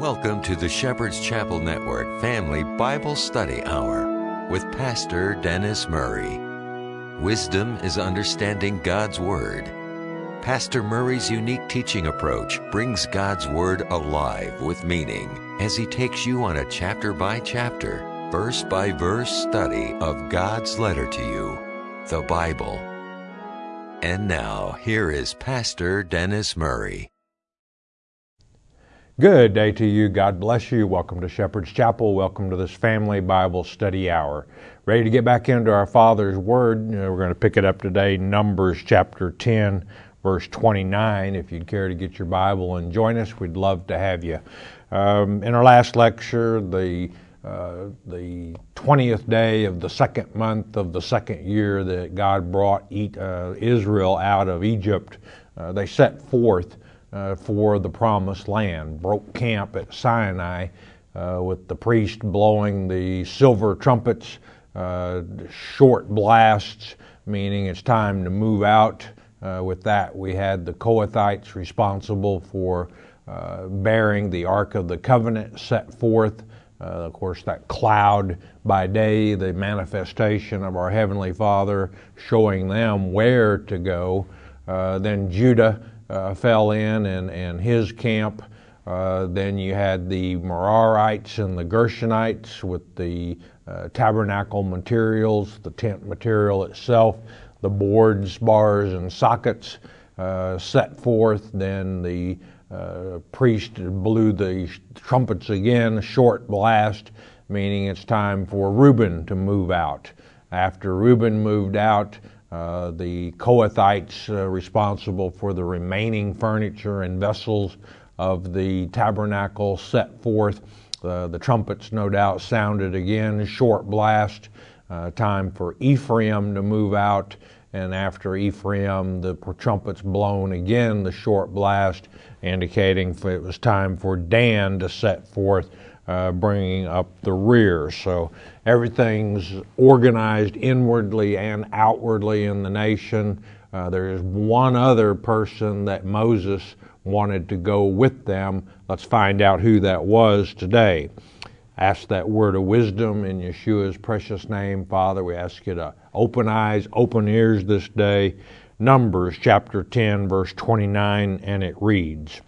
Welcome to the Shepherd's Chapel Network Family Bible Study Hour with Pastor Dennis Murray. Wisdom is understanding God's Word. Pastor Murray's unique teaching approach brings God's Word alive with meaning as he takes you on a chapter by chapter, verse by verse study of God's letter to you, the Bible. And now, here is Pastor Dennis Murray. Good day to you. God bless you. Welcome to Shepherd's Chapel. Welcome to this family Bible study hour. Ready to get back into our Father's Word. we're going to pick it up today, Numbers chapter 10, verse 29. If you'd care to get your Bible and join us, we'd love to have you. Um, in our last lecture, the uh, the 20th day of the second month of the second year that God brought uh, Israel out of Egypt, uh, they set forth uh, for the promised land. Broke camp at Sinai uh, with the priest blowing the silver trumpets, uh, short blasts, meaning it's time to move out. Uh, with that, we had the Kohathites responsible for uh, bearing the Ark of the Covenant set forth. Uh, of course, that cloud by day, the manifestation of our Heavenly Father, showing them where to go. then Judah uh, fell in and, and his camp. Uh, then you had the Merarites and the Gershonites with the uh, tabernacle materials, the tent material itself, the boards, bars, and sockets uh, set forth. Then the uh, priest blew the trumpets again, a short blast, meaning it's time for Reuben to move out. After Reuben moved out, uh, the Kohathites uh, responsible for the remaining furniture and vessels of the tabernacle set forth. Uh, the trumpets, no doubt, sounded again, short blast, uh, time for Ephraim to move out. And after Ephraim, the trumpets blown again, the short blast, indicating it was time for Dan to set forth uh, bringing up the rear. So everything's organized inwardly and outwardly in the nation. Uh, there is one other person that Moses wanted to go with them. Let's find out who that was today. Ask that word of wisdom in Yeshua's precious name, Father. We ask you to open eyes, open ears this day. Numbers chapter 10, verse 29, and it reads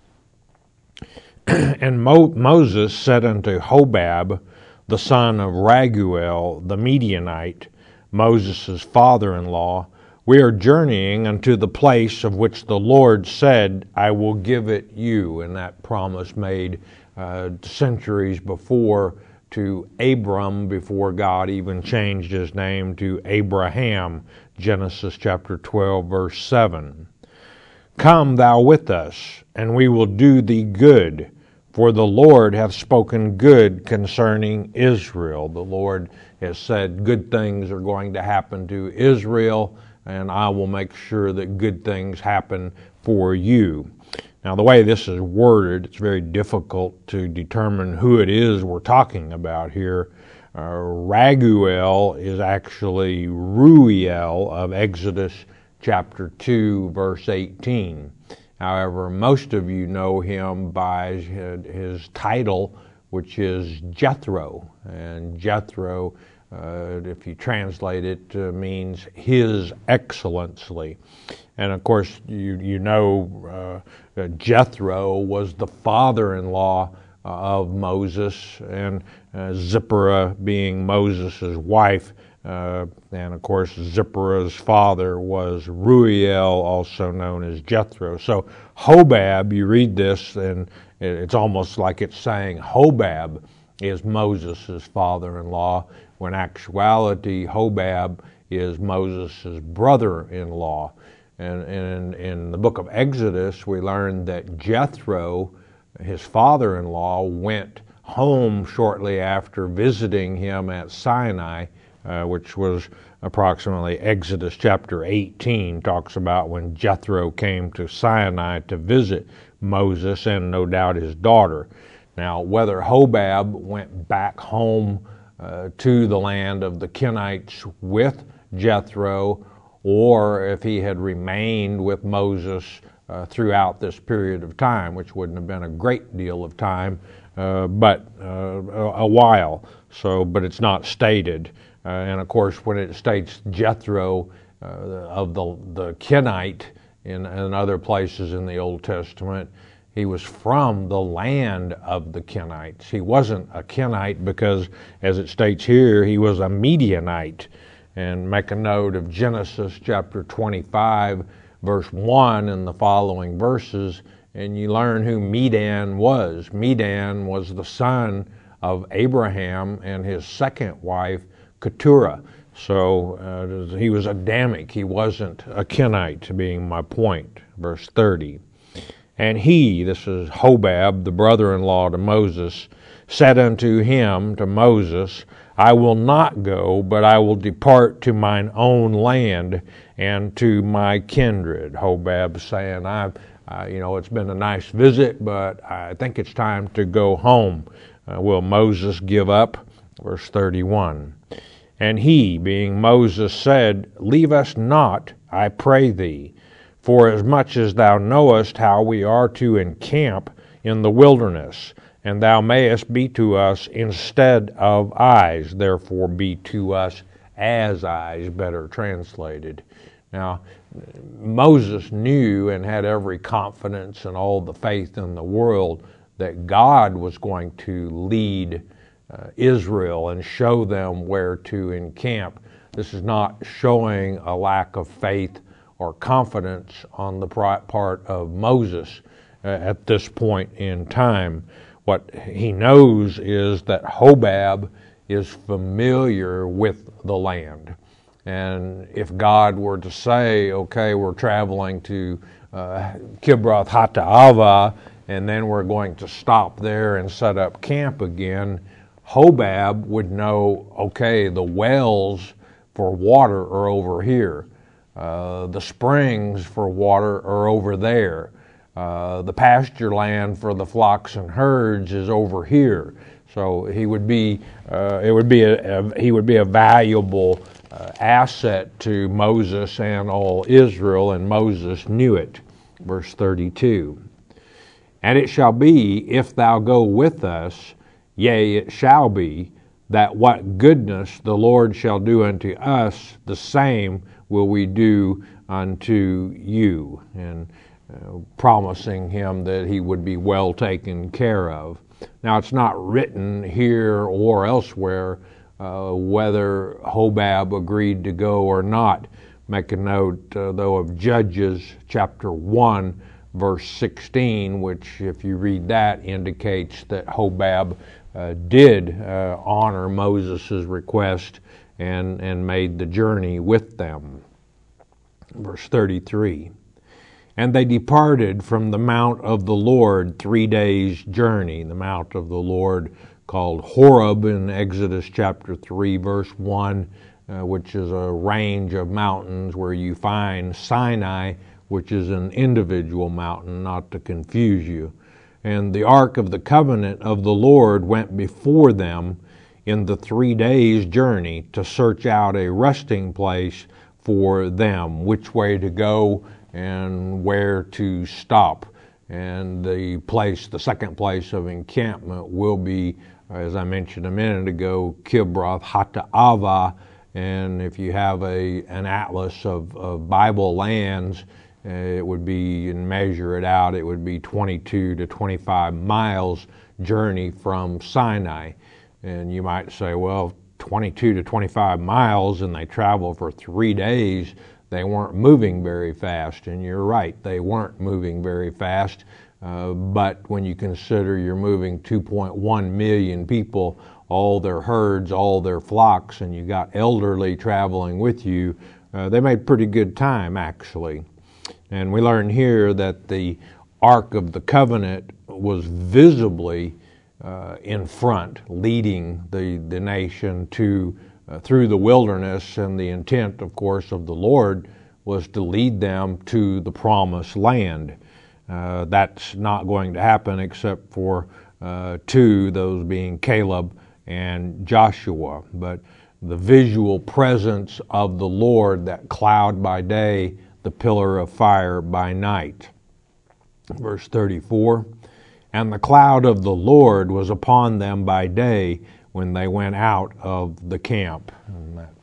and Mo- Moses said unto Hobab, the son of Raguel the Midianite, Moses' father in law, We are journeying unto the place of which the Lord said, I will give it you. And that promise made uh, centuries before to Abram, before God even changed his name to Abraham. Genesis chapter 12, verse 7. Come thou with us, and we will do thee good. For the Lord hath spoken good concerning Israel. The Lord has said good things are going to happen to Israel, and I will make sure that good things happen for you. Now, the way this is worded, it's very difficult to determine who it is we're talking about here. Uh, Raguel is actually Reuel of Exodus chapter 2, verse 18. However, most of you know him by his title, which is Jethro. And Jethro, uh, if you translate it, uh, means His Excellency. And of course, you, you know uh, Jethro was the father in law uh, of Moses, and uh, Zipporah being Moses' wife uh, and of course, Zipporah's father was Reuel, also known as Jethro. So Hobab, you read this, and it's almost like it's saying Hobab is Moses' father-in-law, when actuality Hobab is Moses' brother-in-law. And, and in the book of Exodus, we learn that Jethro, his father-in-law, went home shortly after visiting him at Sinai uh, which was approximately Exodus chapter 18, talks about when Jethro came to Sinai to visit Moses and no doubt his daughter. Now, whether Hobab went back home uh, to the land of the Kenites with Jethro, or if he had remained with Moses uh, throughout this period of time, which wouldn't have been a great deal of time, uh, but uh, a, a, while. So, but it's not stated. Uh, and of course, when it states Jethro uh, of the the Kenite in, in other places in the Old Testament, he was from the land of the Kenites. He wasn't a Kenite because, as it states here, he was a Midianite. And make a note of Genesis chapter 25, verse 1, and the following verses, and you learn who Medan was. Medan was the son of Abraham and his second wife, Keturah. So uh, he was Adamic. He wasn't a Kenite, being my point. Verse 30. And he, this is Hobab, the brother in law to Moses, said unto him, to Moses, I will not go, but I will depart to mine own land and to my kindred. Hobab saying, I, you know, it's been a nice visit, but I think it's time to go home. Uh, will Moses give up? Verse 31. And he, being Moses, said, Leave us not, I pray thee for as much as thou knowest how we are to encamp in the wilderness, and thou mayest be to us instead of eyes, therefore be to us as eyes, better translated. Now, Moses knew and had every confidence and all the faith in the world that God was going to lead Israel and show them where to encamp. This is not showing a lack of faith or confidence on the part of Moses uh, at this point in time. What he knows is that Hobab is familiar with the land. And if God were to say, okay, we're traveling to uh, Kibroth Hattaavah, and then we're going to stop there and set up camp again, Hobab would know, okay, the wells for water are over here. Uh, the springs for water are over there. Uh, the pasture land for the flocks and herds is over here. So he would be, uh, it would be a, a, he would be a valuable uh, asset to Moses and all Israel, and Moses knew it. Verse 32. And it shall be, if thou go with us, yea, it shall be, that what goodness the Lord shall do unto us, the same will we do unto you, and uh, promising him that he would be well taken care of. Now, it's not written here or elsewhere uh, whether Hobab agreed to go or not. Make a note, uh, though, of Judges chapter 1, verse 16, which, if you read that, indicates that Hobab did uh, honor Moses' request and, and made the journey with them. Verse 33 And they departed from the mount of the Lord three days' journey, the mount of the Lord called Horeb in Exodus chapter 3, verse 1, uh, which is a range of mountains where you find Sinai, which is an individual mountain, not to confuse you. And the ark of the covenant of the Lord went before them in the three days' journey to search out a resting place for them, which way to go and where to stop. And the place, the second place of encampment will be, as I mentioned a minute ago, Kibroth Hattaavah. And if you have a, an atlas of, of Bible lands, it would be, and measure it out, it would be 22 to 25 miles journey from Sinai. And you might say, well, 22 to 25 miles and they travel for three days, they weren't moving very fast. And you're right, they weren't moving very fast. Uh, but when you consider you're moving 2.1 million people, all their herds, all their flocks, and you got elderly traveling with you, uh, they made pretty good time actually. And we learn here that the Ark of the Covenant was visibly uh, in front, leading the, the nation to uh, through the wilderness, and the intent, of course, of the Lord was to lead them to the promised land. Uh, that's not going to happen except for uh, two, those being Caleb and Joshua. But the visual presence of the Lord, that cloud by day, the pillar of fire by night. Verse 34 And the cloud of the Lord was upon them by day when they went out of the camp.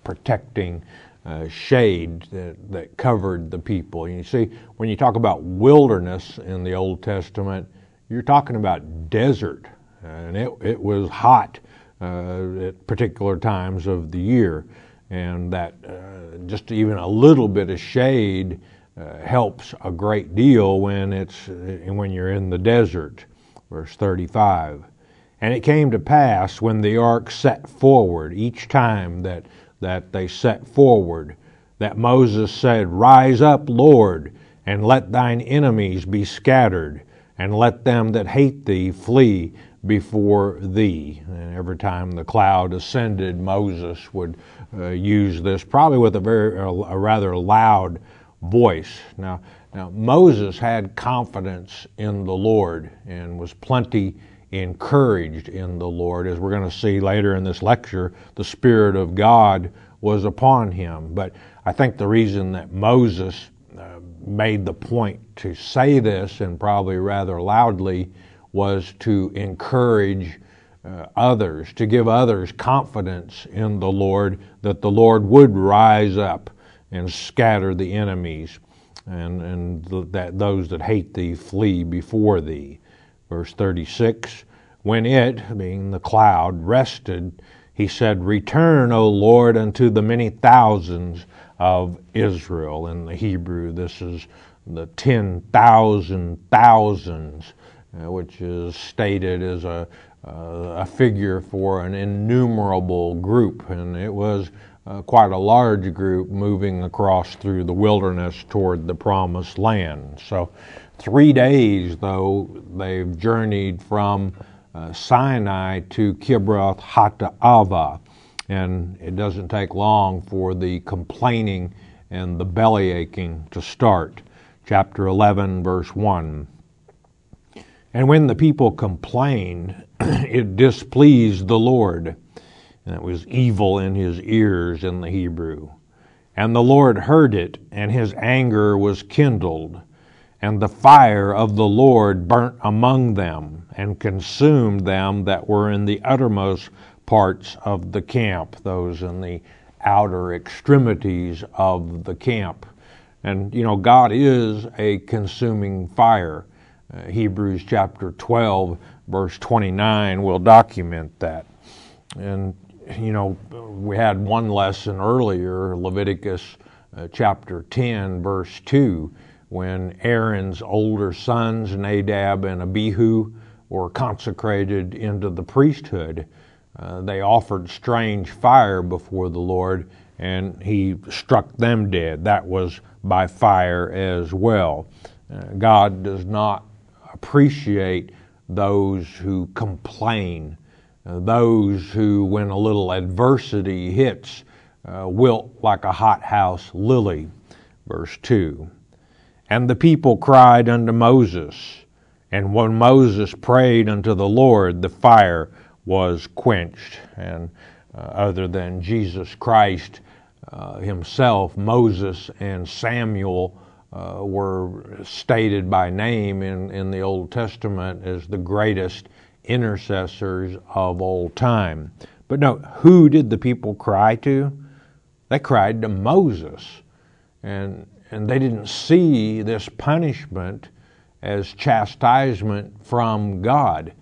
Protecting uh, shade that, that covered the people. You see, when you talk about wilderness in the Old Testament, you're talking about desert. And it, it was hot uh, at particular times of the year. And that uh, just even a little bit of shade uh, helps a great deal when it's when you're in the desert. Verse 35. And it came to pass when the ark set forward, each time that, that they set forward, that Moses said, Rise up, Lord, and let thine enemies be scattered, and let them that hate thee flee before thee. And every time the cloud ascended, Moses would uh, use this, probably with a very a rather loud voice. Now, now Moses had confidence in the Lord and was plenty encouraged in the Lord. As we're going to see later in this lecture, the Spirit of God was upon him. But I think the reason that Moses uh, made the point to say this, and probably rather loudly, was to encourage uh, others, to give others confidence in the Lord that the Lord would rise up and scatter the enemies, and, and that those that hate thee flee before thee. Verse 36 When it, being the cloud, rested, he said, Return, O Lord, unto the many thousands of Israel. In the Hebrew, this is the 10,000 thousands, uh, which is stated as a, a figure for an innumerable group. And it was uh, quite a large group moving across through the wilderness toward the promised land. So, three days, though, they've journeyed from uh, Sinai to Kibroth Hattaavah. And it doesn't take long for the complaining and the belly aching to start. Chapter 11, verse 1. And when the people complained, it displeased the Lord and it was evil in his ears in the Hebrew. And the Lord heard it, and his anger was kindled. And the fire of the Lord burnt among them, and consumed them that were in the uttermost parts of the camp, those in the outer extremities of the camp. And, you know, God is a consuming fire. Uh, Hebrews chapter 12, verse 29 will document that. And you know, we had one lesson earlier, Leviticus uh, chapter 10, verse 2, when Aaron's older sons, Nadab and Abihu, were consecrated into the priesthood. Uh, they offered strange fire before the Lord, and he struck them dead. That was by fire as well. Uh, God does not appreciate those who complain uh, those who, when a little adversity hits, uh, wilt like a hothouse lily. Verse 2. And the people cried unto Moses, and when Moses prayed unto the Lord, the fire was quenched. And uh, other than Jesus Christ uh, himself, Moses and Samuel uh, were stated by name in, in the Old Testament as the greatest intercessors of all time. But note, who did the people cry to? They cried to Moses. And, and they didn't see this punishment as chastisement from God.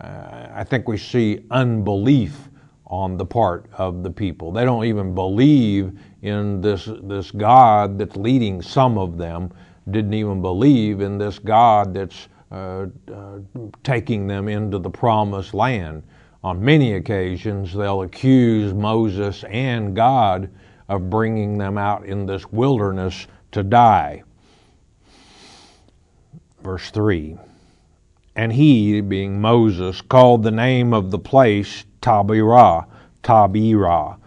Uh, I think we see unbelief on the part of the people. They don't even believe in this, this God that's leading some of them, didn't even believe in this God that's uh, uh, taking them into the promised land. On many occasions, they'll accuse Moses and God of bringing them out in this wilderness to die. Verse 3 And he, being Moses, called the name of the place Taberah, Taberah,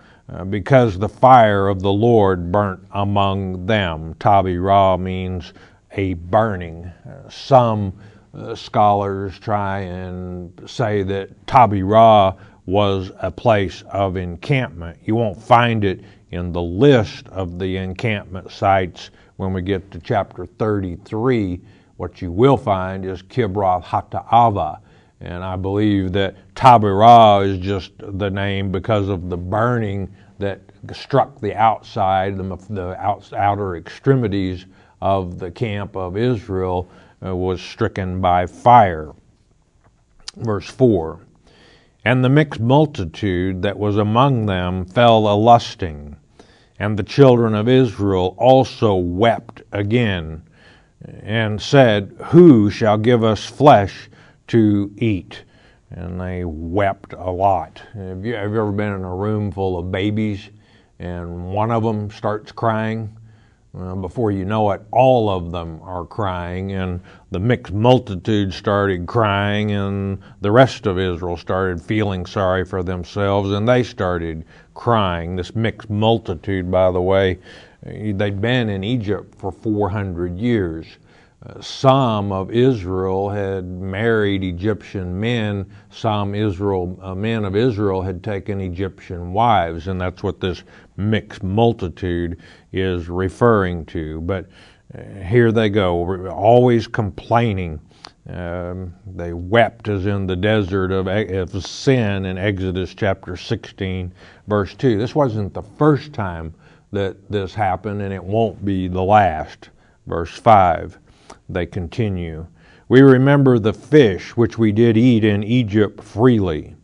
because the fire of the Lord burnt among them. Taberah means a burning. Uh, some uh, scholars try and say that Taberah was a place of encampment. You won't find it in the list of the encampment sites when we get to chapter 33, What you will find is Kibroth Hattaavah. And I believe that Taberah is just the name because of the burning that struck the outside, the, the outer extremities of the camp of Israel uh, was stricken by fire. Verse 4 And the mixed multitude that was among them fell a lusting, and the children of Israel also wept again, and said, Who shall give us flesh to eat? And they wept a lot. Have you, have you ever been in a room full of babies and one of them starts crying? Uh, before you know it, all of them are crying, and the mixed multitude started crying, and the rest of Israel started feeling sorry for themselves, and they started crying. This mixed multitude, by the way, they'd been in Egypt for 400 years. Uh, some of Israel had married Egyptian men. Some Israel uh, men of Israel had taken Egyptian wives, and that's what this mixed multitude is referring to. But uh, here they go, always complaining. Um, they wept as in the desert of, of Sin in Exodus chapter 16, verse 2. This wasn't the first time that this happened, and it won't be the last. Verse 5 they continue. We remember the fish which we did eat in Egypt freely,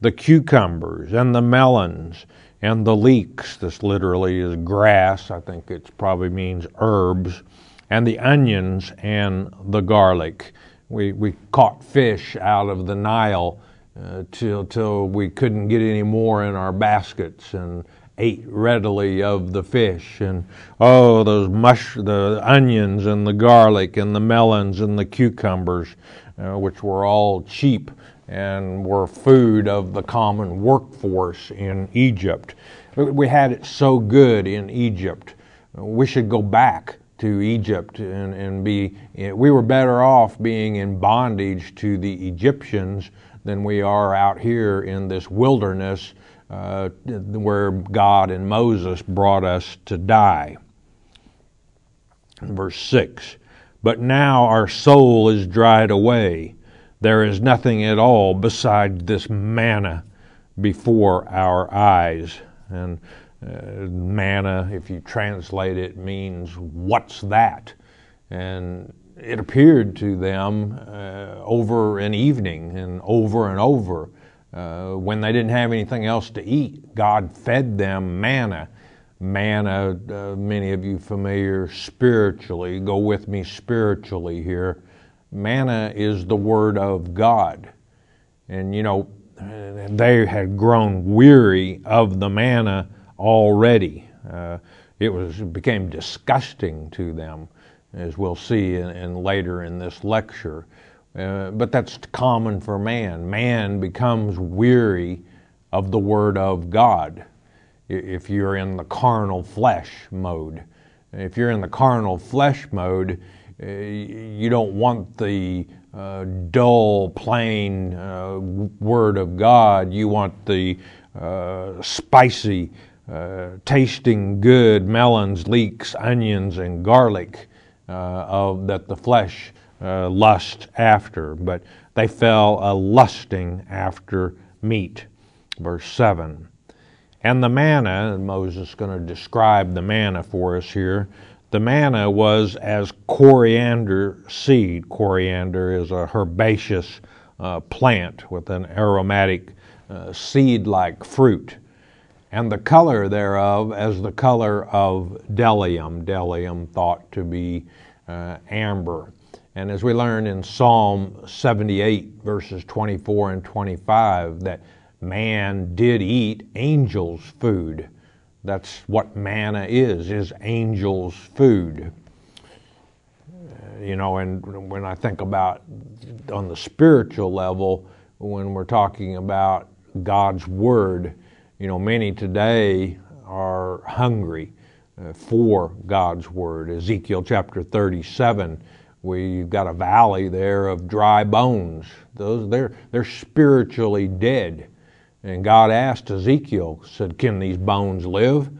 the cucumbers and the melons and the leeks. This literally is grass. I think it probably means herbs. And the onions and the garlic. We, we caught fish out of the Nile uh, till, till we couldn't get any more in our baskets. And ate readily of the fish. And oh those mush the onions and the garlic and the melons and the cucumbers uh, which were all cheap and were food of the common workforce in Egypt. We had it so good in Egypt. We should go back to Egypt and, and be we were better off being in bondage to the Egyptians than we are out here in this wilderness uh, where God and Moses brought us to die. Verse 6 But now our soul is dried away. There is nothing at all beside this manna before our eyes. And uh, manna, if you translate it, means what's that? And it appeared to them uh, over an evening and over and over uh, when they didn't have anything else to eat, God fed them manna. Manna, uh, many of you familiar spiritually, go with me spiritually here. Manna is the Word of God. And you know, they had grown weary of the manna already. Uh, it was became disgusting to them, as we'll see in, in later in this lecture. Uh, but that's common for man. Man becomes weary of the Word of God if you're in the carnal flesh mode. If you're in the carnal flesh mode, uh, you don't want the uh, dull, plain uh, Word of God. You want the spicy, tasting good melons, leeks, onions, and garlic of, that the flesh uh, lust after, but they fell a lusting after meat. Verse 7. And the manna, and Moses is going to describe the manna for us here. The manna was as coriander seed. Coriander is a herbaceous uh, plant with an aromatic uh, seed like fruit. And the color thereof as the color of bdellium, bdellium thought to be uh, amber. And as we learn in Psalm 78, verses 24 and 25, that man did eat angels' food. That's what manna is, is angels' food. You know, and when I think about on the spiritual level, when we're talking about God's Word, you know, many today are hungry uh, for God's Word. Ezekiel chapter 37 We've got a valley there of dry bones. Those they're they're spiritually dead. And God asked Ezekiel, said, Can these bones live?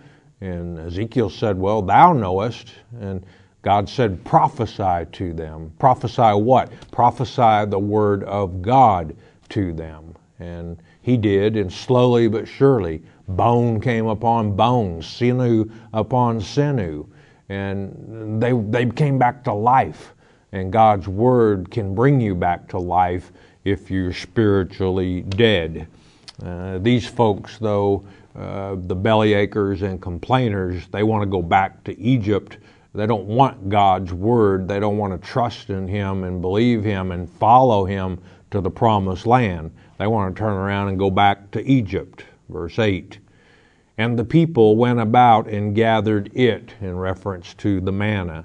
And Ezekiel said, Well, thou knowest. And God said, prophesy to them. Prophesy what? Prophesy the word of God to them. And he did, and slowly but surely, bone came upon bone, sinew upon sinew, and they, they came back to life. And God's word can bring you back to life if you're spiritually dead. Uh, these folks, though, uh, the bellyachers and complainers, they want to go back to Egypt they don't want God's word. They don't want to trust in Him and believe Him and follow Him to the promised land. They want to turn around and go back to Egypt. Verse 8. And the people went about and gathered it, in reference to the manna,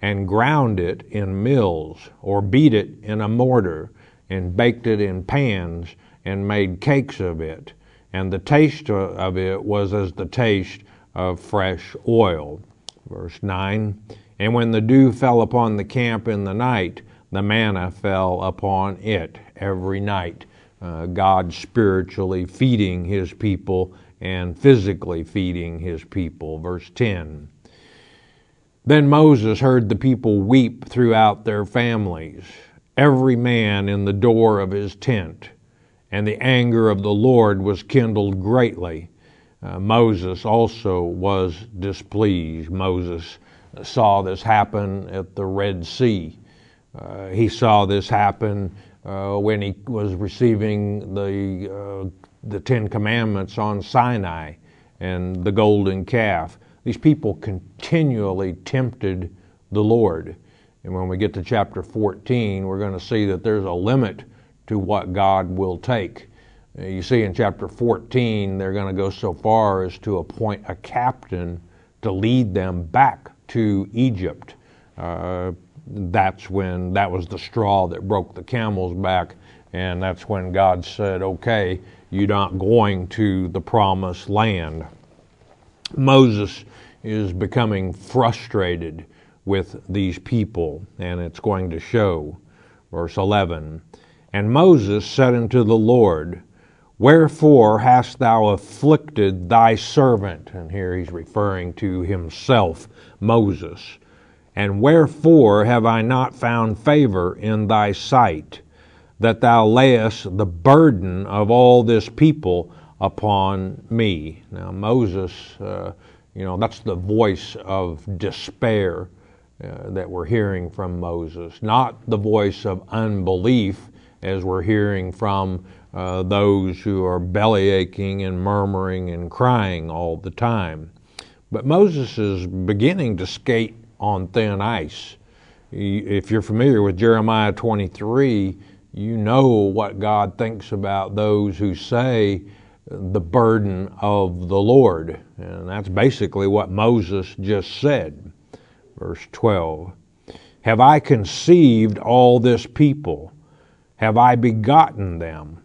and ground it in mills, or beat it in a mortar, and baked it in pans, and made cakes of it. And the taste of it was as the taste of fresh oil. Verse 9 And when the dew fell upon the camp in the night, the manna fell upon it every night. Uh, God spiritually feeding his people and physically feeding his people. Verse 10 Then Moses heard the people weep throughout their families, every man in the door of his tent. And the anger of the Lord was kindled greatly uh, Moses also was displeased. Moses saw this happen at the Red Sea. Uh, he saw this happen uh, when he was receiving the, uh, the Ten Commandments on Sinai and the golden calf. These people continually tempted the Lord. And when we get to chapter 14, we're going to see that there's a limit to what God will take. You see in chapter 14, they're going to go so far as to appoint a captain to lead them back to Egypt. Uh, that's when that was the straw that broke the camel's back, and that's when God said, Okay, you're not going to the promised land. Moses is becoming frustrated with these people, and it's going to show. Verse 11 And Moses said unto the Lord, Wherefore hast thou afflicted thy servant? And here he's referring to himself, Moses. And wherefore have I not found favor in thy sight, that thou layest the burden of all this people upon me? Now, Moses, uh, you know, that's the voice of despair uh, that we're hearing from Moses, not the voice of unbelief as we're hearing from uh, those who are belly aching and murmuring and crying all the time. But Moses is beginning to skate on thin ice. If you're familiar with Jeremiah 23, you know what God thinks about those who say the burden of the Lord. And that's basically what Moses just said. Verse 12 Have I conceived all this people? Have I begotten them?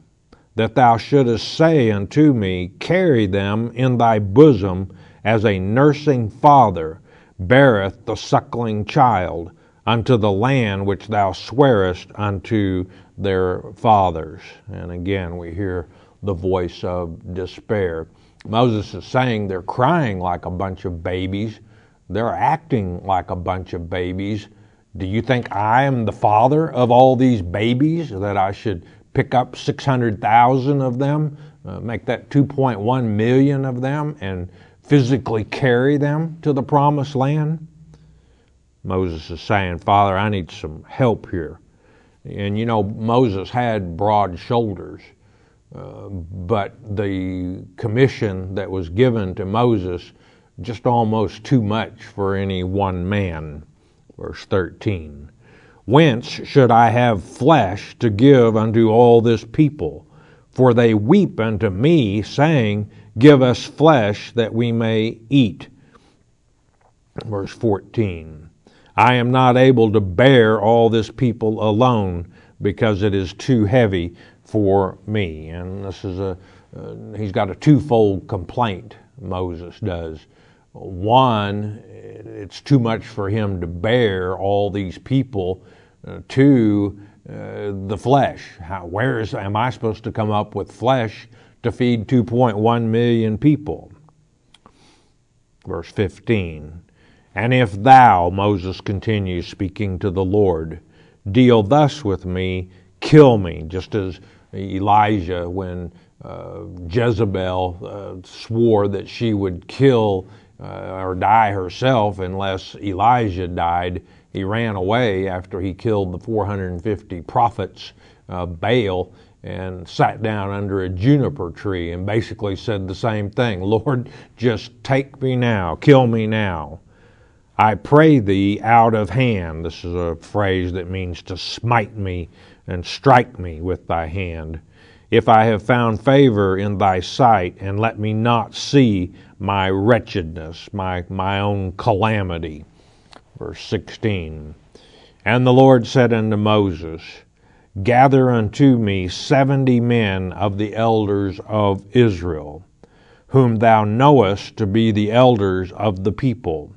that thou shouldest say unto me, Carry them in thy bosom, as a nursing father beareth the suckling child, unto the land which thou swearest unto their fathers. And again, we hear the voice of despair. Moses is saying they're crying like a bunch of babies, they're acting like a bunch of babies. Do you think I am the father of all these babies that I should pick up 600,000 of them, uh, make that 2.1 million of them, and physically carry them to the promised land? Moses is saying, Father, I need some help here. And you know, Moses had broad shoulders, but the commission that was given to Moses just almost too much for any one man. Verse 13. Whence should I have flesh to give unto all this people? For they weep unto me, saying, Give us flesh that we may eat. Verse 14 I am not able to bear all this people alone, because it is too heavy for me. And this is a, uh, he's got a twofold complaint, Moses does. One, it's too much for him to bear all these people. Uh, two, uh, the flesh. How, where is, am I supposed to come up with flesh to feed 2.1 million people? Verse 15. And if thou, Moses continues speaking to the Lord, deal thus with me, kill me, just as Elijah, when uh, Jezebel uh, swore that she would kill uh, or die herself unless Elijah died. He ran away after he killed the 450 prophets of Baal and sat down under a juniper tree and basically said the same thing Lord, just take me now, kill me now. I pray thee out of hand. This is a phrase that means to smite me and strike me with thy hand. If I have found favor in thy sight, and let me not see my wretchedness, my, my own calamity. Verse 16. And the Lord said unto Moses, Gather unto me seventy men of the elders of Israel, whom thou knowest to be the elders of the people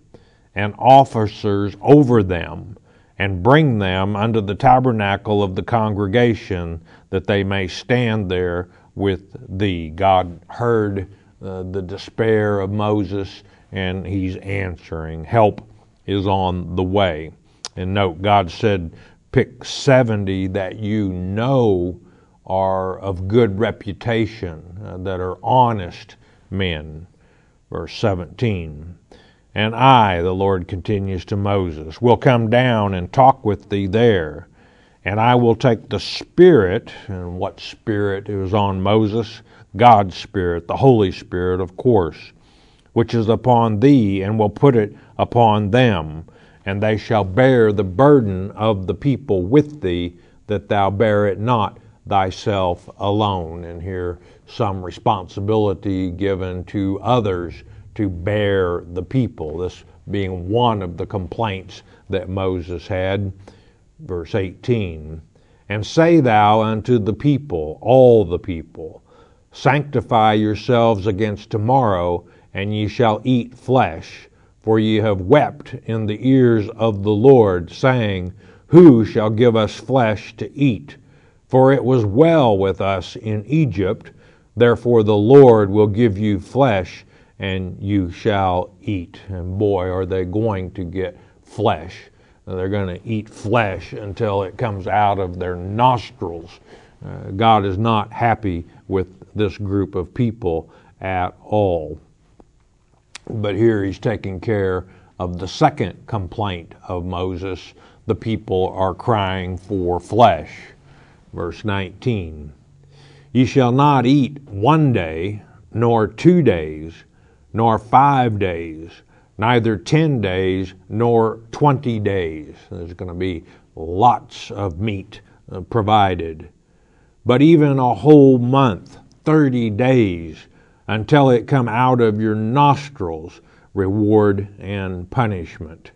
and officers over them, and bring them unto the tabernacle of the congregation, that they may stand there with thee. God heard uh, the despair of Moses, and he's answering. Help is on the way. And note, God said, pick 70 that you know are of good reputation, uh, that are honest men. Verse 17. And I, the Lord continues to Moses, will come down and talk with thee there. And I will take the Spirit, and what Spirit is on Moses? God's Spirit, the Holy Spirit, of course, which is upon thee, and will put it upon them. And they shall bear the burden of the people with thee, that thou bear it not thyself alone. And here some responsibility given to others to bear the people, this being one of the complaints that Moses had. Verse 18 And say thou unto the people, all the people, Sanctify yourselves against tomorrow, and ye shall eat flesh. For ye have wept in the ears of the Lord, saying, Who shall give us flesh to eat? For it was well with us in Egypt. Therefore the Lord will give you flesh and you shall eat. And boy, are they going to get flesh. They're going to eat flesh until it comes out of their nostrils. Uh, God is not happy with this group of people at all. But here he's taking care of the second complaint of Moses. The people are crying for flesh. Verse 19 Ye shall not eat one day, nor two days, nor five days, neither ten days nor twenty days. There's going to be lots of meat uh, provided. But even a whole month, 30 days, until it come out of your nostrils, reward and punishment.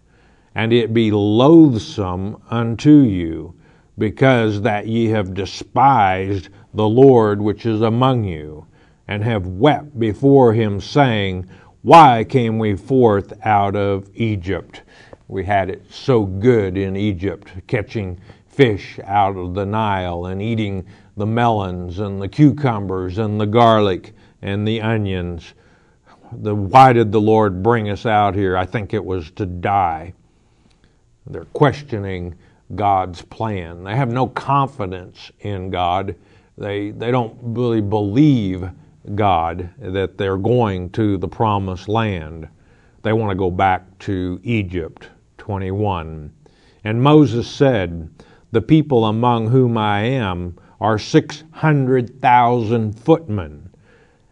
And it be loathsome unto you, because that ye have despised the Lord which is among you and have wept before him, saying, Why came we forth out of Egypt? We had it so good in Egypt, catching fish out of the Nile and eating the melons and the cucumbers and the garlic and the onions. The, why did the Lord bring us out here? I think it was to die. They're questioning God's plan. They have no confidence in God. They, they don't really believe God that they're going to the promised land. They want to go back to Egypt 21. And Moses said, The people among whom I am are 600,000 footmen.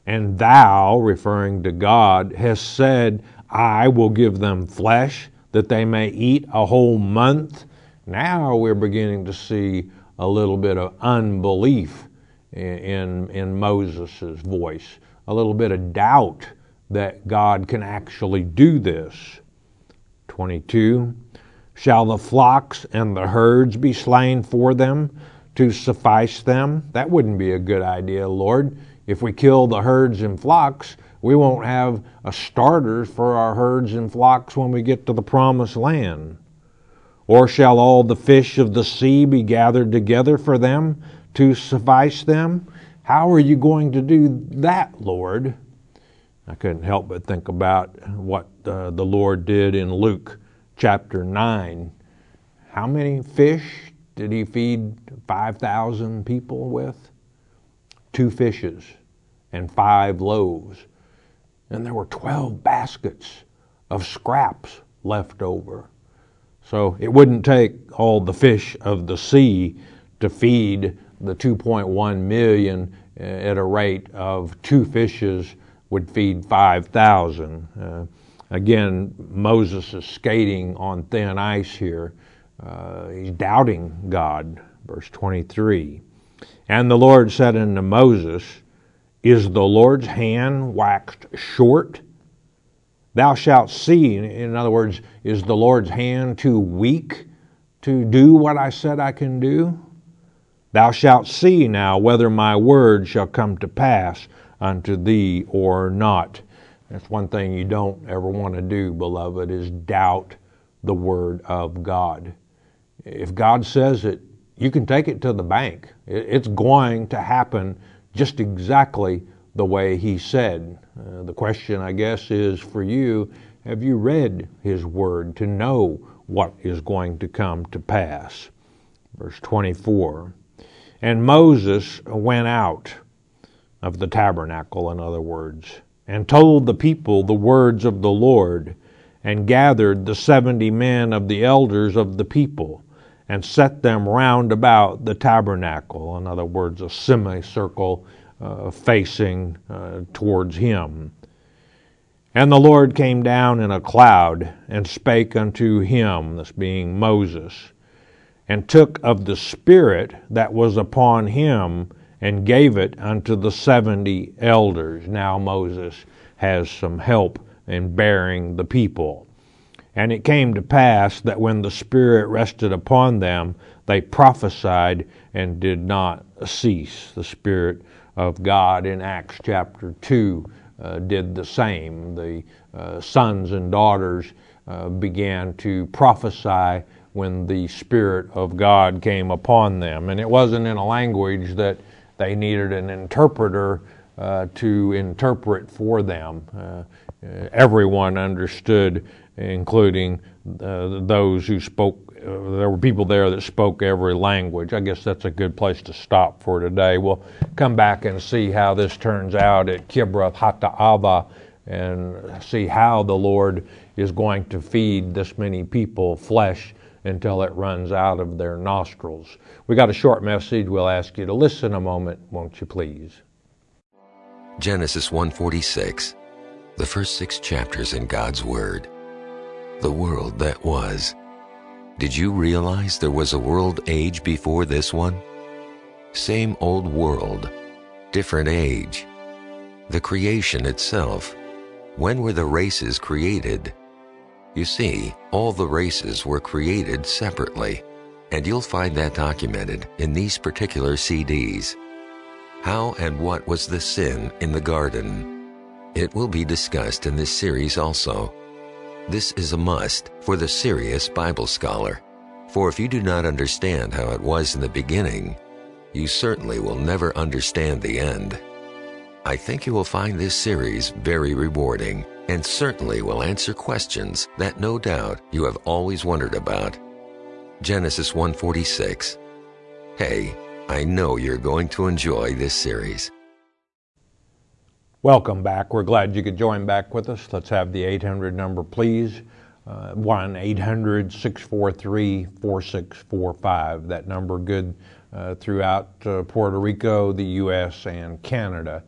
And thou, referring to God, hast said, I will give them flesh that they may eat a whole month. Now we're beginning to see a little bit of unbelief in, in Moses' voice, a little bit of doubt that God can actually do this. 22. Shall the flocks and the herds be slain for them to suffice them? That wouldn't be a good idea, Lord. If we kill the herds and flocks, we won't have a starters for our herds and flocks when we get to the promised land. Or shall all the fish of the sea be gathered together for them to suffice them? How are you going to do that, Lord? I couldn't help but think about what uh, the Lord did in Luke chapter 9. How many fish did he feed 5,000 people with? Two fishes and five loaves. And there were 12 baskets of scraps left over. So it wouldn't take all the fish of the sea to feed the 2.1 million uh, at a rate of two fishes would feed 5,000. Uh, again, Moses is skating on thin ice here. Uh, he's doubting God. Verse 23. And the Lord said unto Moses, Is the Lord's hand waxed short? Thou shalt see. In other words, is the Lord's hand too weak to do what I said I can do? Thou shalt see now whether my word shall come to pass unto thee or not. That's one thing you don't ever want to do, beloved, is doubt the word of God. If God says it, you can take it to the bank. It's going to happen just exactly the way He said. Uh, the question, I guess, is for you have you read His Word to know what is going to come to pass? Verse 24 And Moses went out of the tabernacle, in other words, and told the people the words of the Lord, and gathered the seventy men of the elders of the people, and set them round about the tabernacle, in other words, a semicircle uh, facing uh, towards him. And the Lord came down in a cloud and spake unto him, this being Moses, and took of the Spirit that was upon him and gave it unto the seventy elders. Now Moses has some help in bearing the people. And it came to pass that when the Spirit rested upon them, they prophesied and did not cease. The Spirit of God in Acts chapter 2 uh, did the same. The uh, sons and daughters uh, began to prophesy when the Spirit of God came upon them. And it wasn't in a language that they needed an interpreter uh, to interpret for them. Uh, everyone understood, including uh, those who spoke. Uh, there were people there that spoke every language. I guess that's a good place to stop for today. We'll come back and see how this turns out at Kibroth Hattaavah and see how the Lord is going to feed this many people flesh until it runs out of their nostrils. We got a short message. We'll ask you to listen a moment, won't you please? Genesis 1:46. The first 6 chapters in God's word. The world that was. Did you realize there was a world age before this one? Same old world, different age. The creation itself. When were the races created? You see, all the races were created separately, and you'll find that documented in these particular CDs. How and what was the sin in the garden? It will be discussed in this series also. This is a must for the serious Bible scholar, for if you do not understand how it was in the beginning, you certainly will never understand the end. I think you will find this series very rewarding and certainly will answer questions that no doubt you have always wondered about. Genesis 146. Hey, I know you're going to enjoy this series. Welcome back. We're glad you could join back with us. Let's have the 800 number, please. Uh, 1 800 643 4645. That number good uh, throughout uh, Puerto Rico, the U.S., and Canada.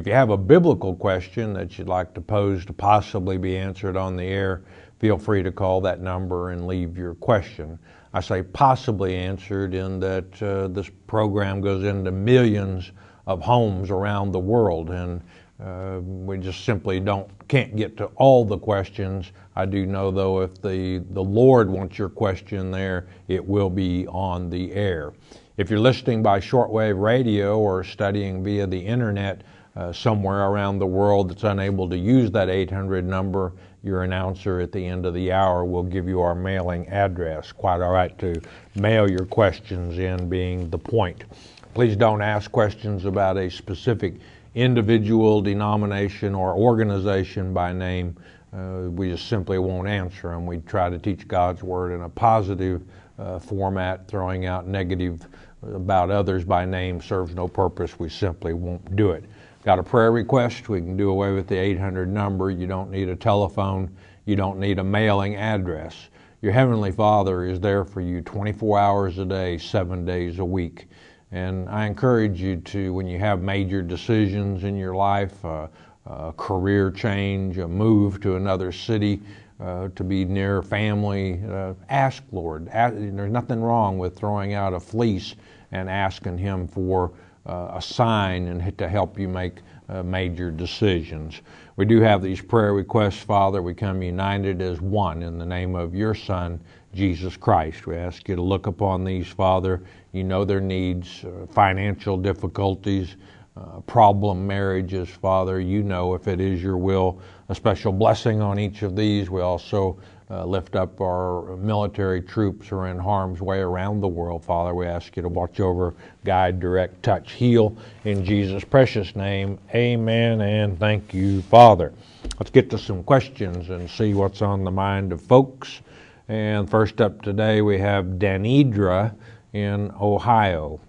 If you have a biblical question that you'd like to pose to possibly be answered on the air, feel free to call that number and leave your question. I say possibly answered in that uh, this program goes into millions of homes around the world, and uh, we just simply don't can't get to all the questions. I do know though if the the Lord wants your question there, it will be on the air. If you're listening by shortwave radio or studying via the internet, uh, somewhere around the world that's unable to use that 800 number, your announcer at the end of the hour will give you our mailing address. Quite all right to mail your questions in, being the point. Please don't ask questions about a specific individual, denomination, or organization by name, uh, we just simply won't answer them. We try to teach God's Word in a positive uh, format, throwing out negative about others by name serves no purpose. We simply won't do it. Got a prayer request? We can do away with the 800 number. You don't need a telephone. You don't need a mailing address. Your Heavenly Father is there for you 24 hours a day, seven days a week. And I encourage you to, when you have major decisions in your life, uh, a career change, a move to another city, uh, to be near family, uh, ask Lord. Ask, there's nothing wrong with throwing out a fleece and asking Him for a sign and to help you make uh, major decisions. We do have these prayer requests, Father. We come united as one in the name of your Son, Jesus Christ. We ask you to look upon these, Father. You know their needs, uh, financial difficulties, uh, problem marriages, Father. You know if it is your will. A special blessing on each of these. We also uh, lift up our military troops who are in harm's way around the world, Father. We ask you to watch over, guide, direct, touch, heal. In Jesus' precious name, amen and thank you, Father. Let's get to some questions and see what's on the mind of folks. And first up today, we have Danidra in Ohio.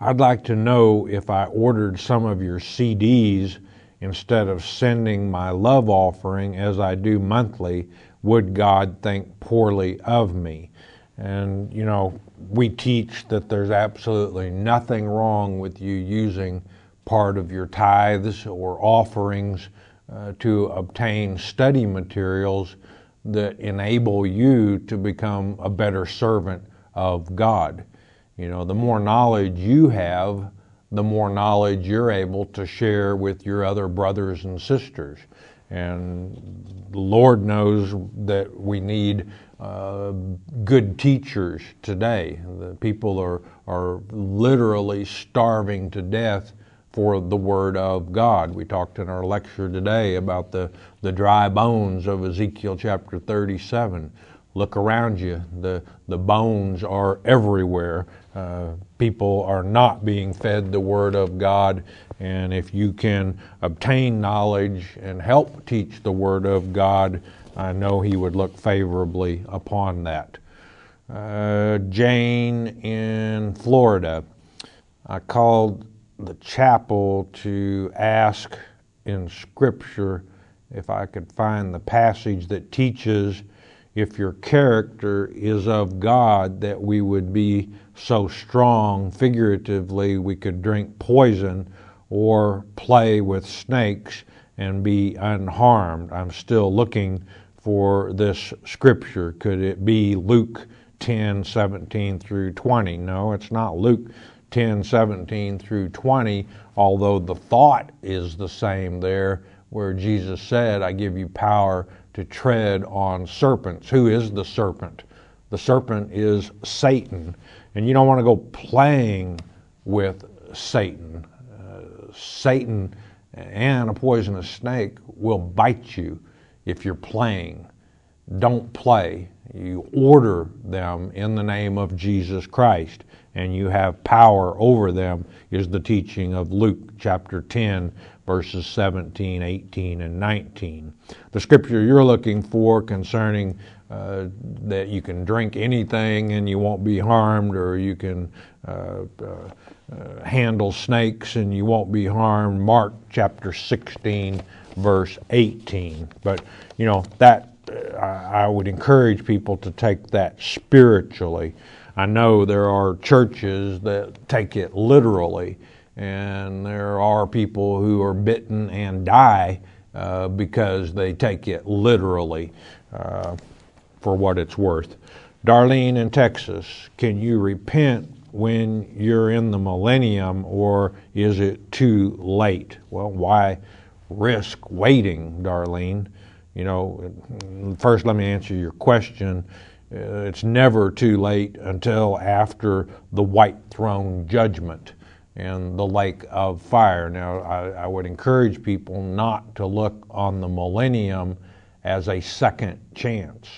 I'd like to know if I ordered some of your CDs instead of sending my love offering as I do monthly would God think poorly of me? And, you know, we teach that there's absolutely nothing wrong with you using part of your tithes or offerings uh, to obtain study materials that enable you to become a better servant of God. You know, the more knowledge you have, the more knowledge you're able to share with your other brothers and sisters. And the Lord knows that we need uh, good teachers today. The people are, are literally starving to death for the Word of God. We talked in our lecture today about the, the dry bones of Ezekiel chapter 37. Look around you, the, the bones are everywhere. Uh, people are not being fed the Word of God and if you can obtain knowledge and help teach the Word of God, I know He would look favorably upon that. Uh, Jane in Florida. I called the chapel to ask in Scripture if I could find the passage that teaches if your character is of God, that we would be so strong, figuratively, we could drink poison or play with snakes and be unharmed. I'm still looking for this scripture. Could it be Luke 10 17 through 20? No, it's not Luke 10 17 through 20, although the thought is the same there, where Jesus said, I give you power to tread on serpents. Who is the serpent? The serpent is Satan. And you don't want to go playing with Satan. Satan and a poisonous snake will bite you if you're playing. Don't play. You order them in the name of Jesus Christ, and you have power over them, is the teaching of Luke chapter 10, verses 17, 18, and 19. The scripture you're looking for concerning uh, that you can drink anything and you won't be harmed, or you can uh, uh, uh, handle snakes and you won't be harmed. Mark chapter 16, verse 18. But, you know, that uh, I, would encourage people to take that spiritually. I know there are churches that take it literally, and there are people who are bitten and die uh, because they take it literally uh, for what it's worth. Darlene in Texas, can you repent when you're in the millennium, or is it too late? Well, why risk waiting, Darlene? You know, first let me answer your question. Uh, it's never too late until after the white throne judgment and the lake of fire. Now, I, I would encourage people not to look on the millennium as a second chance.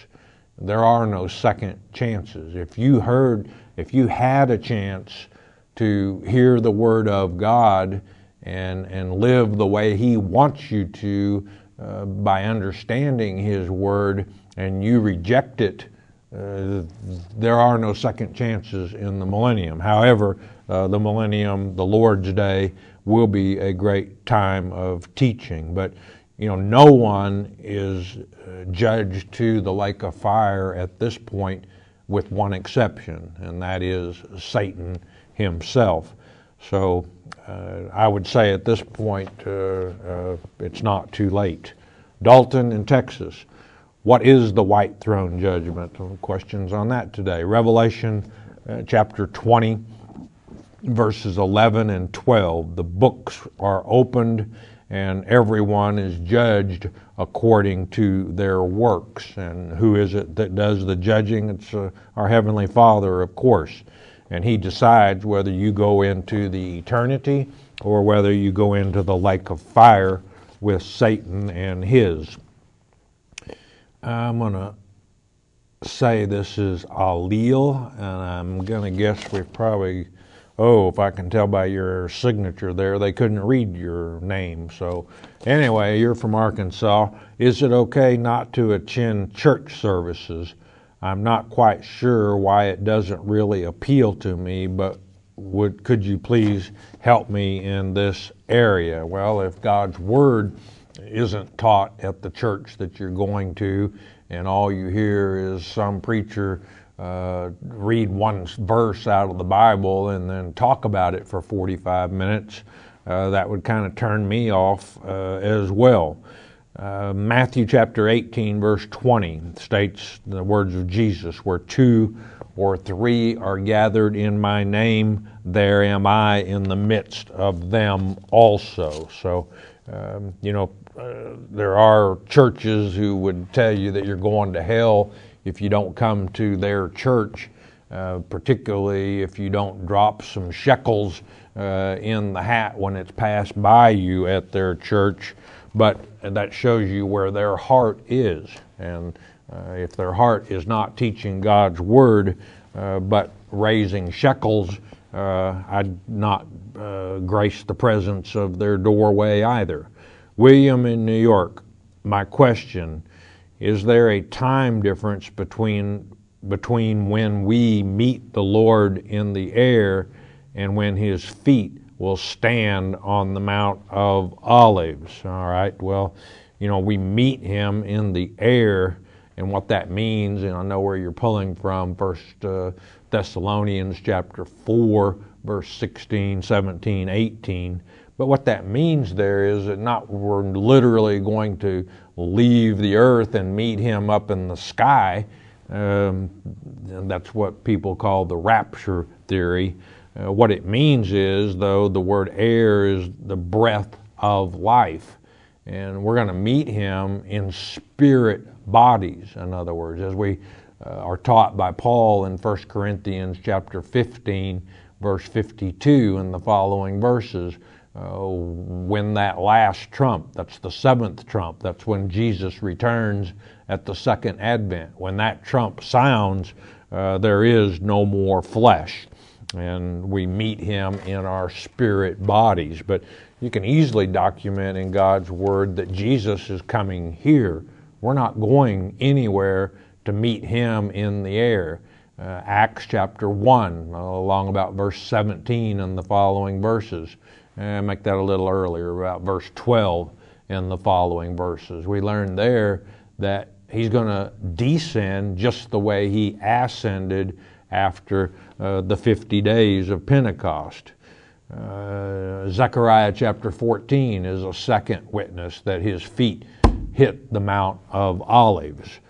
There are no second chances. If you heard if you had a chance to hear the Word of God and, and live the way He wants you to uh, by understanding His Word and you reject it, uh, there are no second chances in the millennium. However, uh, the millennium, the Lord's Day, will be a great time of teaching. But you know, no one is uh, judged to the lake of fire at this point, with one exception, and that is Satan himself. So uh, I would say at this point, uh, uh, it's not too late. Dalton in Texas. What is the white throne judgment? Questions on that today. Revelation uh, chapter 20, verses 11 and 12. The books are opened and everyone is judged according to their works. And who is it that does the judging? It's uh, our Heavenly Father, of course. And He decides whether you go into the eternity or whether you go into the lake of fire with Satan and his. I'm going to say this is Allele, and I'm going to guess we've probably, oh, if I can tell by your signature there, they couldn't read your name. So, anyway, you're from Arkansas. Is it okay not to attend church services? I'm not quite sure why it doesn't really appeal to me, but would could you please help me in this area? Well, if God's word isn't taught at the church that you're going to, and all you hear is some preacher uh, read one verse out of the Bible and then talk about it for 45 minutes, uh, that would kind of turn me off uh, as well. Uh, Matthew chapter 18, verse 20 states the words of Jesus, where two or three are gathered in my name, there am I in the midst of them also. So, um, you know, uh, there are churches who would tell you that you're going to hell if you don't come to their church, uh, particularly if you don't drop some shekels uh, in the hat when it's passed by you at their church. But that shows you where their heart is. And uh, if their heart is not teaching God's word, uh, but raising shekels, I'd not grace the presence of their doorway either. William in New York, my question is there a time difference between between when we meet the Lord in the air and when his feet will stand on the Mount of Olives? All right, well, you know, we meet him in the air and what that means, and I know where you're pulling from, First uh, Thessalonians chapter 4, verse 16, 17, 18. But what that means there is that not we're literally going to leave the earth and meet him up in the sky. Um, that's what people call the rapture theory. Uh, what it means is, though, the word air is the breath of life. And we're going to meet him in spirit bodies, in other words, as we uh, are taught by Paul in 1 Corinthians chapter 15, verse 52 and the following verses when that last trump, that's the seventh trump, that's when Jesus returns at the second advent. When that trump sounds, uh, there is no more flesh. And we meet him in our spirit bodies. But you can easily document in God's Word that Jesus is coming here. We're not going anywhere to meet him in the air. Uh, Acts chapter 1, along about verse 17 and the following verses. And make that a little earlier, about verse 12 in the following verses. We learn there that he's going to descend just the way he ascended after uh, the 50 days of Pentecost. Uh, Zechariah chapter 14 is a second witness that his feet hit the Mount of Olives.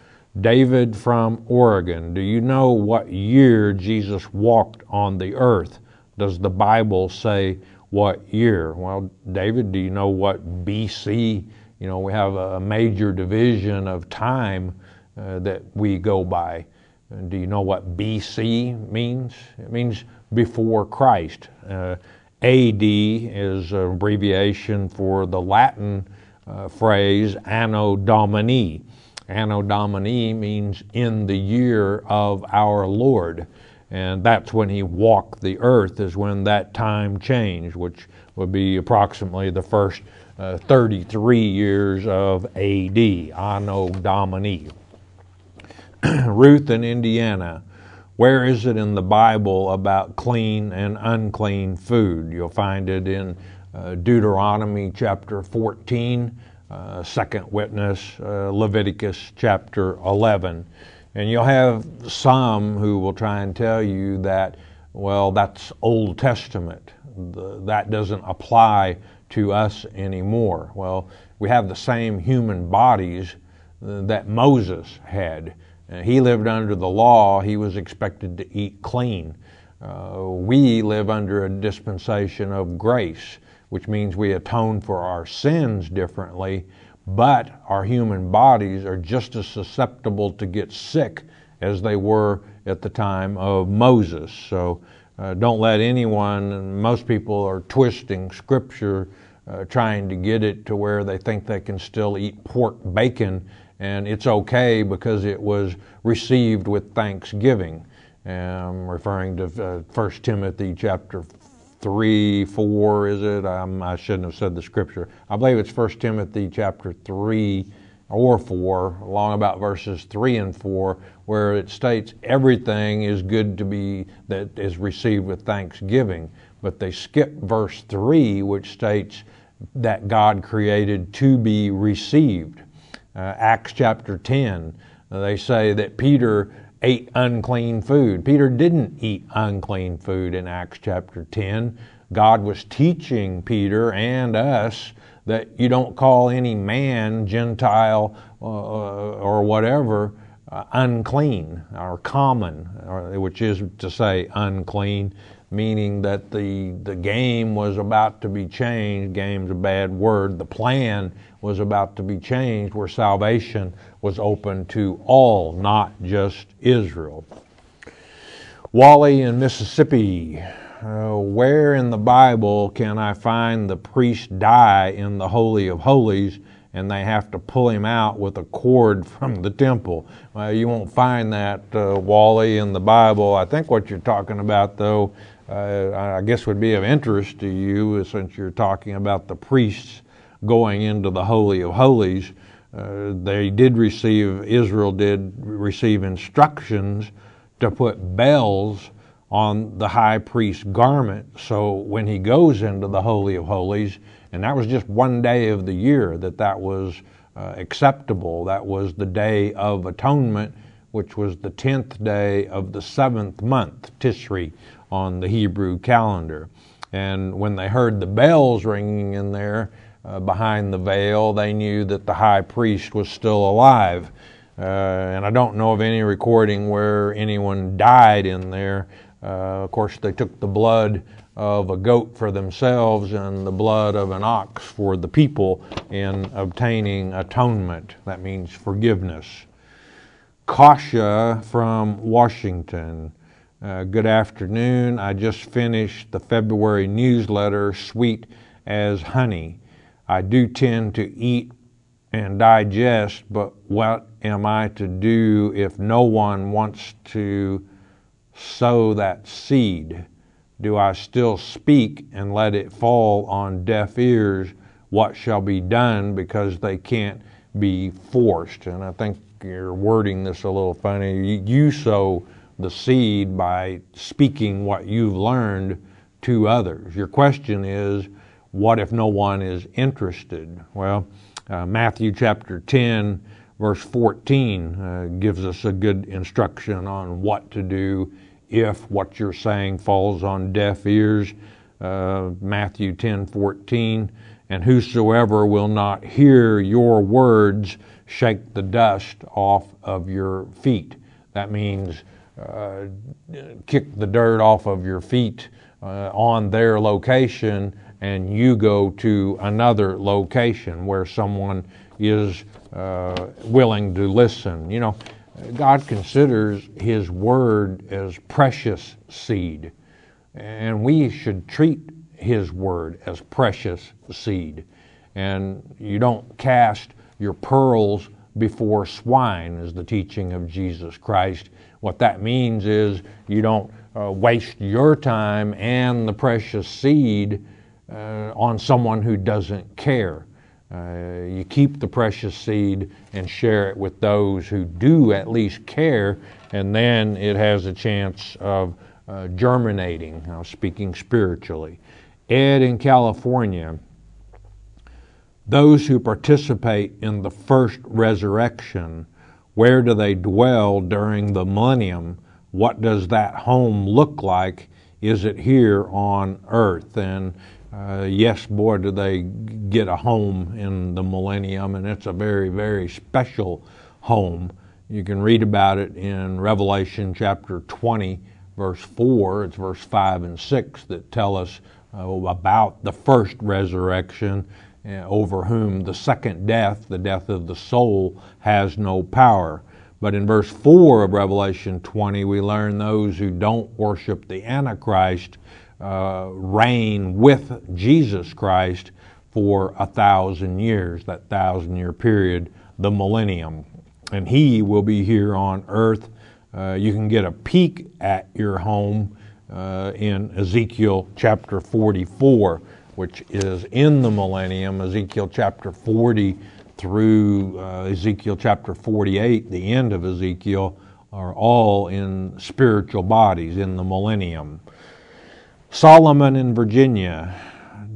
David from Oregon, do you know what year Jesus walked on the earth? Does the Bible say what year? Well, David, do you know what BC? You know, we have a major division of time uh, that we go by. do you know what BC means? It means before Christ. Uh, AD is an abbreviation for the Latin uh, phrase Anno Domini. Anno Domini means in the year of our Lord. And that's when he walked the earth, is when that time changed, which would be approximately the first uh, 33 years of AD, Anno Domini. Ruth in Indiana. Where is it in the Bible about clean and unclean food? You'll find it in uh, Deuteronomy chapter 14, uh, Second Witness, uh, Leviticus chapter 11. And you'll have some who will try and tell you that, well, that's Old Testament. The, that doesn't apply to us anymore. Well, we have the same human bodies uh, that Moses had. Uh, he lived under the law, he was expected to eat clean. Uh, we live under a dispensation of grace, which means we atone for our sins differently but our human bodies are just as susceptible to get sick as they were at the time of Moses. So uh, don't let anyone, most people are twisting scripture, uh, trying to get it to where they think they can still eat pork bacon and it's okay because it was received with thanksgiving. I'm referring to uh, 1 Timothy chapter three, four, is it? I shouldn't have said the scripture. I believe it's First Timothy chapter three or four, along about verses three and four, where it states everything is good to be that is received with thanksgiving. But they skip verse three, which states that God created to be received. Uh, Acts chapter 10, they say that Peter ate unclean food. Peter didn't eat unclean food in Acts chapter 10. God was teaching Peter and us that you don't call any man, Gentile, uh, or whatever, uh, unclean or common, or, which is to say unclean, meaning that the, the game was about to be changed. Game's a bad word. The plan was about to be changed where salvation was open to all, not just Israel. Wally in Mississippi. Uh, where in the Bible can I find the priest die in the Holy of Holies and they have to pull him out with a cord from the temple? Well, you won't find that, uh, Wally, in the Bible. I think what you're talking about, though, uh, I guess would be of interest to you since you're talking about the priests going into the Holy of Holies. Uh, they did receive, Israel did receive instructions to put bells on the high priest's garment. So when he goes into the Holy of Holies, and that was just one day of the year that that was uh, acceptable, that was the Day of Atonement, which was the 10th day of the seventh month, Tishri, on the Hebrew calendar. And when they heard the bells ringing in there, uh, behind the veil. They knew that the high priest was still alive. Uh, and I don't know of any recording where anyone died in there. Uh, of course, they took the blood of a goat for themselves and the blood of an ox for the people in obtaining atonement. That means forgiveness. Kasha from Washington. Uh, good afternoon. I just finished the February newsletter, Sweet as Honey. I do tend to eat and digest, but what am I to do if no one wants to sow that seed? Do I still speak and let it fall on deaf ears? What shall be done because they can't be forced? And I think you're wording this a little funny. You sow the seed by speaking what you've learned to others. Your question is, what if no one is interested? Well, uh, Matthew chapter 10, verse 14, uh, gives us a good instruction on what to do if what you're saying falls on deaf ears. Uh, Matthew 10, 14, and whosoever will not hear your words, shake the dust off of your feet. That means uh, kick the dirt off of your feet uh, on their location and you go to another location where someone is uh, willing to listen. You know, God considers His Word as precious seed, and we should treat His Word as precious seed. And you don't cast your pearls before swine, is the teaching of Jesus Christ. What that means is you don't uh, waste your time and the precious seed uh, on someone who doesn't care. Uh, you keep the precious seed and share it with those who do at least care, and then it has a chance of uh, germinating, know, speaking spiritually. Ed in California, those who participate in the first resurrection, where do they dwell during the millennium? What does that home look like? Is it here on earth? And uh, yes, boy, do they get a home in the millennium, and it's a very, very special home. You can read about it in Revelation chapter 20, verse 4. It's verse 5 and 6 that tell us uh, about the first resurrection, uh, over whom the second death, the death of the soul, has no power. But in verse 4 of Revelation 20, we learn those who don't worship the Antichrist uh, reign with Jesus Christ for a thousand years, that thousand year period, the millennium. And he will be here on earth. Uh, you can get a peek at your home uh, in Ezekiel chapter 44, which is in the millennium, Ezekiel chapter 40 through uh, Ezekiel chapter 48, the end of Ezekiel, are all in spiritual bodies in the millennium. Solomon in Virginia.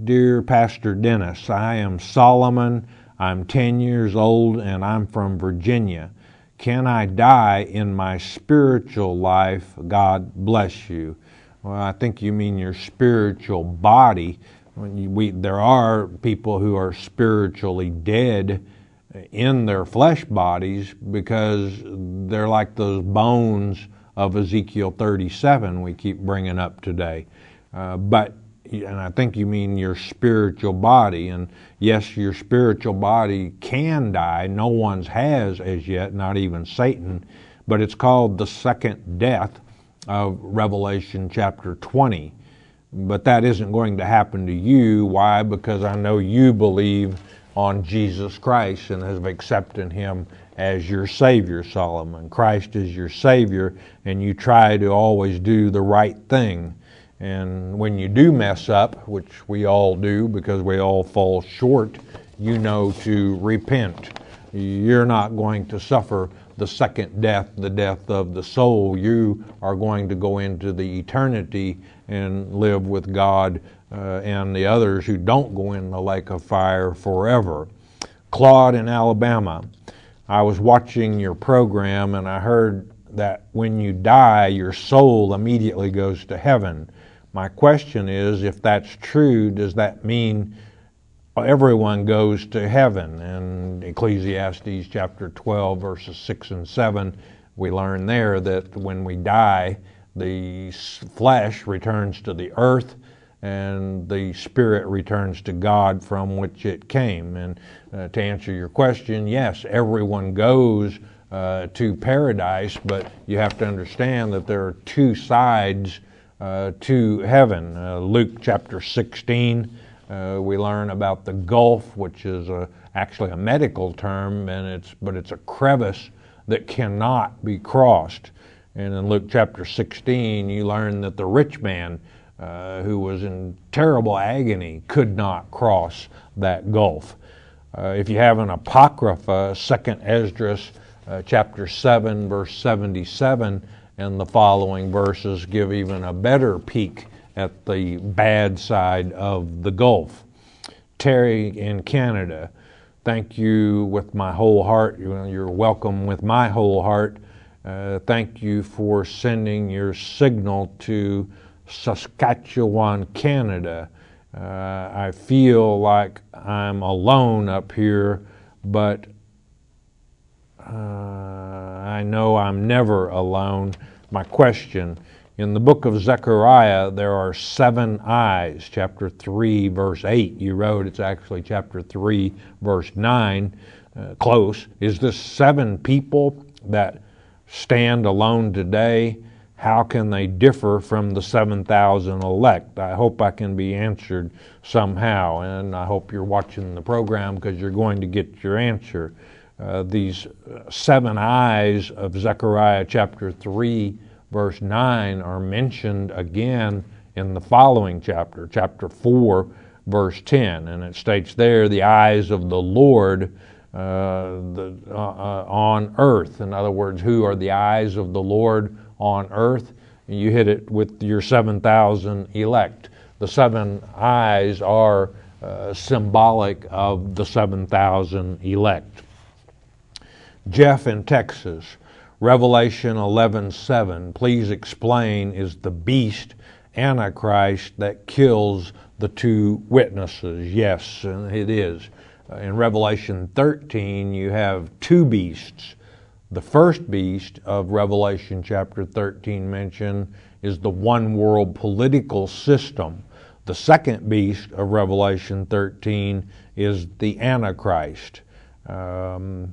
Dear Pastor Dennis, I am Solomon. I'm 10 years old and I'm from Virginia. Can I die in my spiritual life? God bless you. Well, I think you mean your spiritual body. We, there are people who are spiritually dead in their flesh bodies because they're like those bones of Ezekiel 37 we keep bringing up today. Uh, but and I think you mean your spiritual body. And yes, your spiritual body can die. No one's has as yet, not even Satan. But it's called the second death of Revelation chapter 20. But that isn't going to happen to you. Why? Because I know you believe on Jesus Christ and have accepted Him as your Savior, Solomon. Christ is your Savior, and you try to always do the right thing. And when you do mess up, which we all do because we all fall short, you know to repent. You're not going to suffer the second death, the death of the soul. You are going to go into the eternity and live with God uh, and the others who don't go in the lake of fire forever. Claude in Alabama, I was watching your program and I heard that when you die, your soul immediately goes to heaven. My question is if that's true, does that mean everyone goes to heaven? And Ecclesiastes chapter 12, verses 6 and 7, we learn there that when we die, the flesh returns to the earth and the spirit returns to God from which it came. And uh, to answer your question, yes, everyone goes uh, to paradise, but you have to understand that there are two sides to heaven. Uh, Luke chapter 16, uh, we learn about the gulf, which is a, actually a medical term, and it's but it's a crevice that cannot be crossed. And in Luke chapter 16, you learn that the rich man, uh, who was in terrible agony, could not cross that gulf. Uh, if you have an apocrypha, Second Esdras, uh, chapter 7, verse 77 and the following verses give even a better peek at the bad side of the Gulf. Terry in Canada, thank you with my whole heart. You're welcome with my whole heart. Uh, thank you for sending your signal to Saskatchewan, Canada. Uh, I feel like I'm alone up here, but uh, I know I'm never alone. My question in the book of Zechariah, there are seven eyes. Chapter 3, verse 8, you wrote, it's actually chapter 3, verse 9. Uh, close. Is this seven people that stand alone today? How can they differ from the 7,000 elect? I hope I can be answered somehow, and I hope you're watching the program because you're going to get your answer. Uh, these uh, seven eyes of Zechariah chapter 3, verse 9 are mentioned again in the following chapter, chapter 4, verse 10. And it states there, the eyes of the Lord uh, the, uh, uh, on earth. In other words, who are the eyes of the Lord on earth? And You hit it with your 7,000 elect. The seven eyes are symbolic of the 7,000 elect. Jeff in Texas, Revelation 11:7. Please explain is the beast Antichrist that kills the two witnesses. Yes, it is. In Revelation 13, you have two beasts. The first beast of Revelation chapter 13 mentioned is the one world political system. The second beast of Revelation 13 is the Antichrist. Um,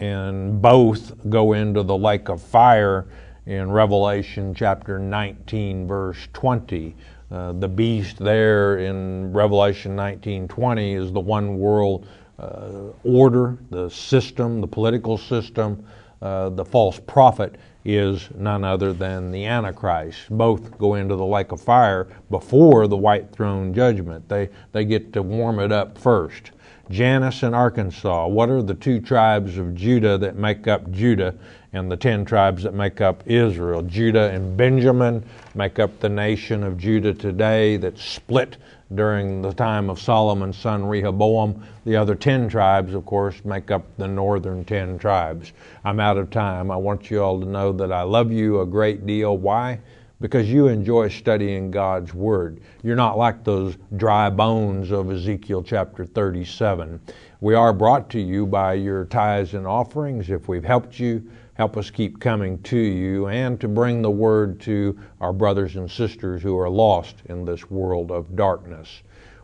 and both go into the lake of fire in Revelation chapter 19, verse 20. Uh, the beast there in Revelation 19:20 is the one world uh, order, the system, the political system. Uh, the false prophet is none other than the Antichrist. Both go into the lake of fire before the white throne judgment. They they get to warm it up first. Janice and Arkansas. What are the two tribes of Judah that make up Judah and the ten tribes that make up Israel? Judah and Benjamin make up the nation of Judah today that split during the time of Solomon's son Rehoboam. The other ten tribes, of course, make up the northern ten tribes. I'm out of time. I want you all to know that I love you a great deal. Why? Because you enjoy studying God's Word. You're not like those dry bones of Ezekiel chapter 37. We are brought to you by your tithes and offerings. If we've helped you, help us keep coming to you and to bring the Word to our brothers and sisters who are lost in this world of darkness.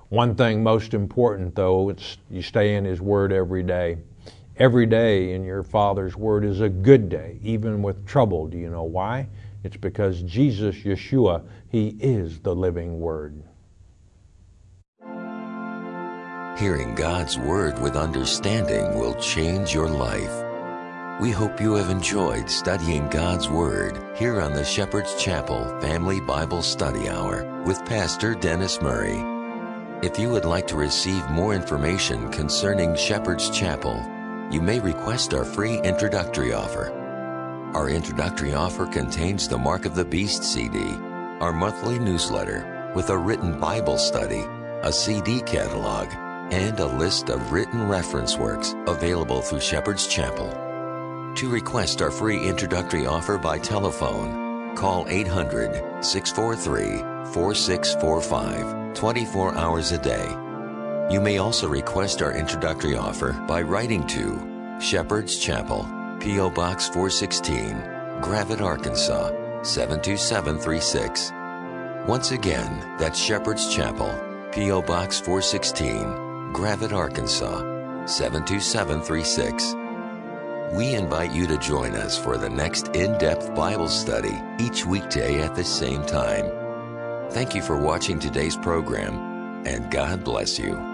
One thing most important, though, it's you stay in His Word every day. Every day in your Father's Word is a good day, even with trouble. Do you know why? It's because Jesus, Yeshua, He is the living Word. Hearing God's Word with understanding will change your life. We hope you have enjoyed studying God's Word here on the Shepherd's Chapel Family Bible Study Hour with Pastor Dennis Murray. If you would like to receive more information concerning Shepherd's Chapel, you may request our free introductory offer. Our introductory offer contains the Mark of the Beast CD, our monthly newsletter with a written Bible study, a CD catalog, and a list of written reference works available through Shepherd's Chapel. To request our free introductory offer by telephone, call 800 643 4645 24 hours a day. You may also request our introductory offer by writing to Shepherd's Chapel. P.O. Box 416, Gravette, Arkansas 72736. Once again, that's Shepherd's Chapel, P.O. Box 416, Gravette, Arkansas 72736. We invite you to join us for the next in depth Bible study each weekday at the same time. Thank you for watching today's program, and God bless you.